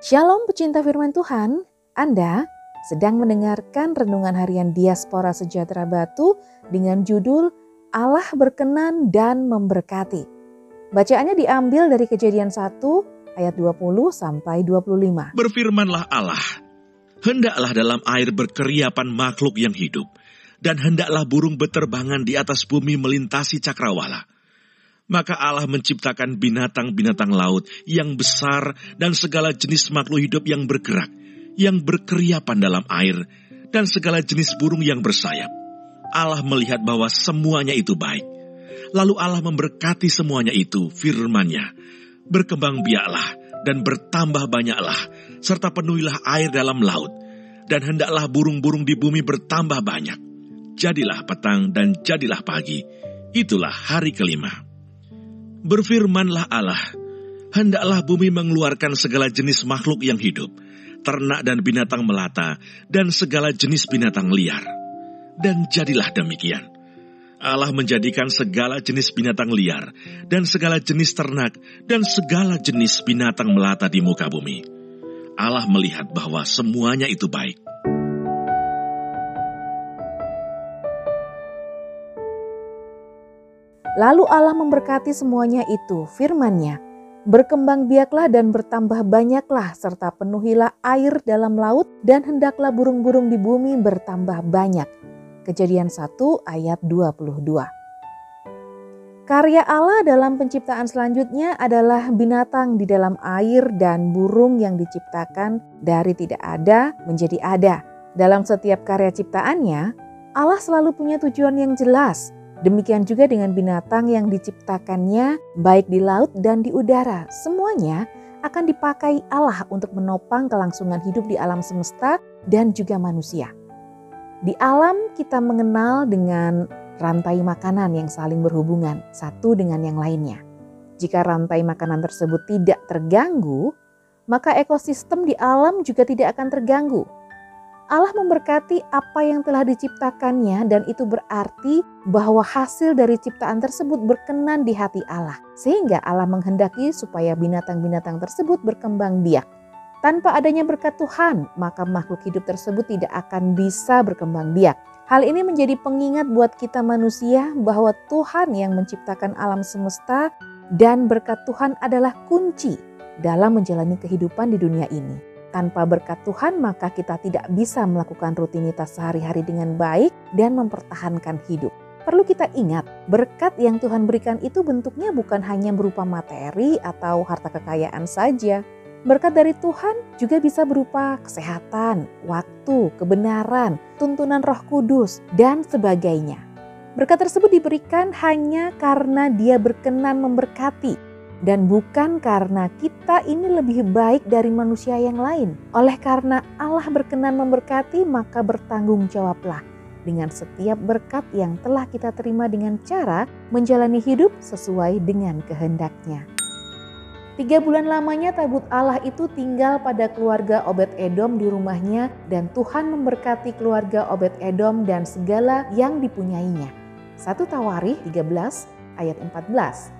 Shalom pecinta firman Tuhan, Anda sedang mendengarkan renungan harian Diaspora Sejahtera Batu dengan judul Allah berkenan dan memberkati. Bacaannya diambil dari kejadian 1 ayat 20 sampai 25. Berfirmanlah Allah, hendaklah dalam air berkeriapan makhluk yang hidup, dan hendaklah burung beterbangan di atas bumi melintasi cakrawala maka Allah menciptakan binatang-binatang laut yang besar dan segala jenis makhluk hidup yang bergerak, yang berkeriapan dalam air, dan segala jenis burung yang bersayap. Allah melihat bahwa semuanya itu baik. Lalu Allah memberkati semuanya itu, firman-Nya, berkembang biaklah dan bertambah banyaklah, serta penuhilah air dalam laut, dan hendaklah burung-burung di bumi bertambah banyak. Jadilah petang dan jadilah pagi, itulah hari kelima. Berfirmanlah Allah, hendaklah bumi mengeluarkan segala jenis makhluk yang hidup, ternak dan binatang melata, dan segala jenis binatang liar. Dan jadilah demikian. Allah menjadikan segala jenis binatang liar, dan segala jenis ternak, dan segala jenis binatang melata di muka bumi. Allah melihat bahwa semuanya itu baik. Lalu Allah memberkati semuanya itu, firman-Nya, Berkembang biaklah dan bertambah banyaklah, serta penuhilah air dalam laut, dan hendaklah burung-burung di bumi bertambah banyak. Kejadian 1 ayat 22 Karya Allah dalam penciptaan selanjutnya adalah binatang di dalam air dan burung yang diciptakan dari tidak ada menjadi ada. Dalam setiap karya ciptaannya, Allah selalu punya tujuan yang jelas, Demikian juga dengan binatang yang diciptakannya baik di laut dan di udara. Semuanya akan dipakai Allah untuk menopang kelangsungan hidup di alam semesta dan juga manusia. Di alam kita mengenal dengan rantai makanan yang saling berhubungan satu dengan yang lainnya. Jika rantai makanan tersebut tidak terganggu, maka ekosistem di alam juga tidak akan terganggu. Allah memberkati apa yang telah diciptakannya dan itu berarti bahwa hasil dari ciptaan tersebut berkenan di hati Allah. Sehingga Allah menghendaki supaya binatang-binatang tersebut berkembang biak. Tanpa adanya berkat Tuhan, maka makhluk hidup tersebut tidak akan bisa berkembang biak. Hal ini menjadi pengingat buat kita manusia bahwa Tuhan yang menciptakan alam semesta dan berkat Tuhan adalah kunci dalam menjalani kehidupan di dunia ini. Tanpa berkat Tuhan, maka kita tidak bisa melakukan rutinitas sehari-hari dengan baik dan mempertahankan hidup. Perlu kita ingat, berkat yang Tuhan berikan itu bentuknya bukan hanya berupa materi atau harta kekayaan saja. Berkat dari Tuhan juga bisa berupa kesehatan, waktu, kebenaran, tuntunan Roh Kudus, dan sebagainya. Berkat tersebut diberikan hanya karena Dia berkenan memberkati, dan bukan karena kita ini lebih baik dari manusia yang lain. Oleh karena Allah berkenan memberkati, maka bertanggung jawablah dengan setiap berkat yang telah kita terima dengan cara menjalani hidup sesuai dengan kehendaknya. Tiga bulan lamanya tabut Allah itu tinggal pada keluarga Obed Edom di rumahnya dan Tuhan memberkati keluarga Obed Edom dan segala yang dipunyainya. Satu Tawarih 13 ayat 14.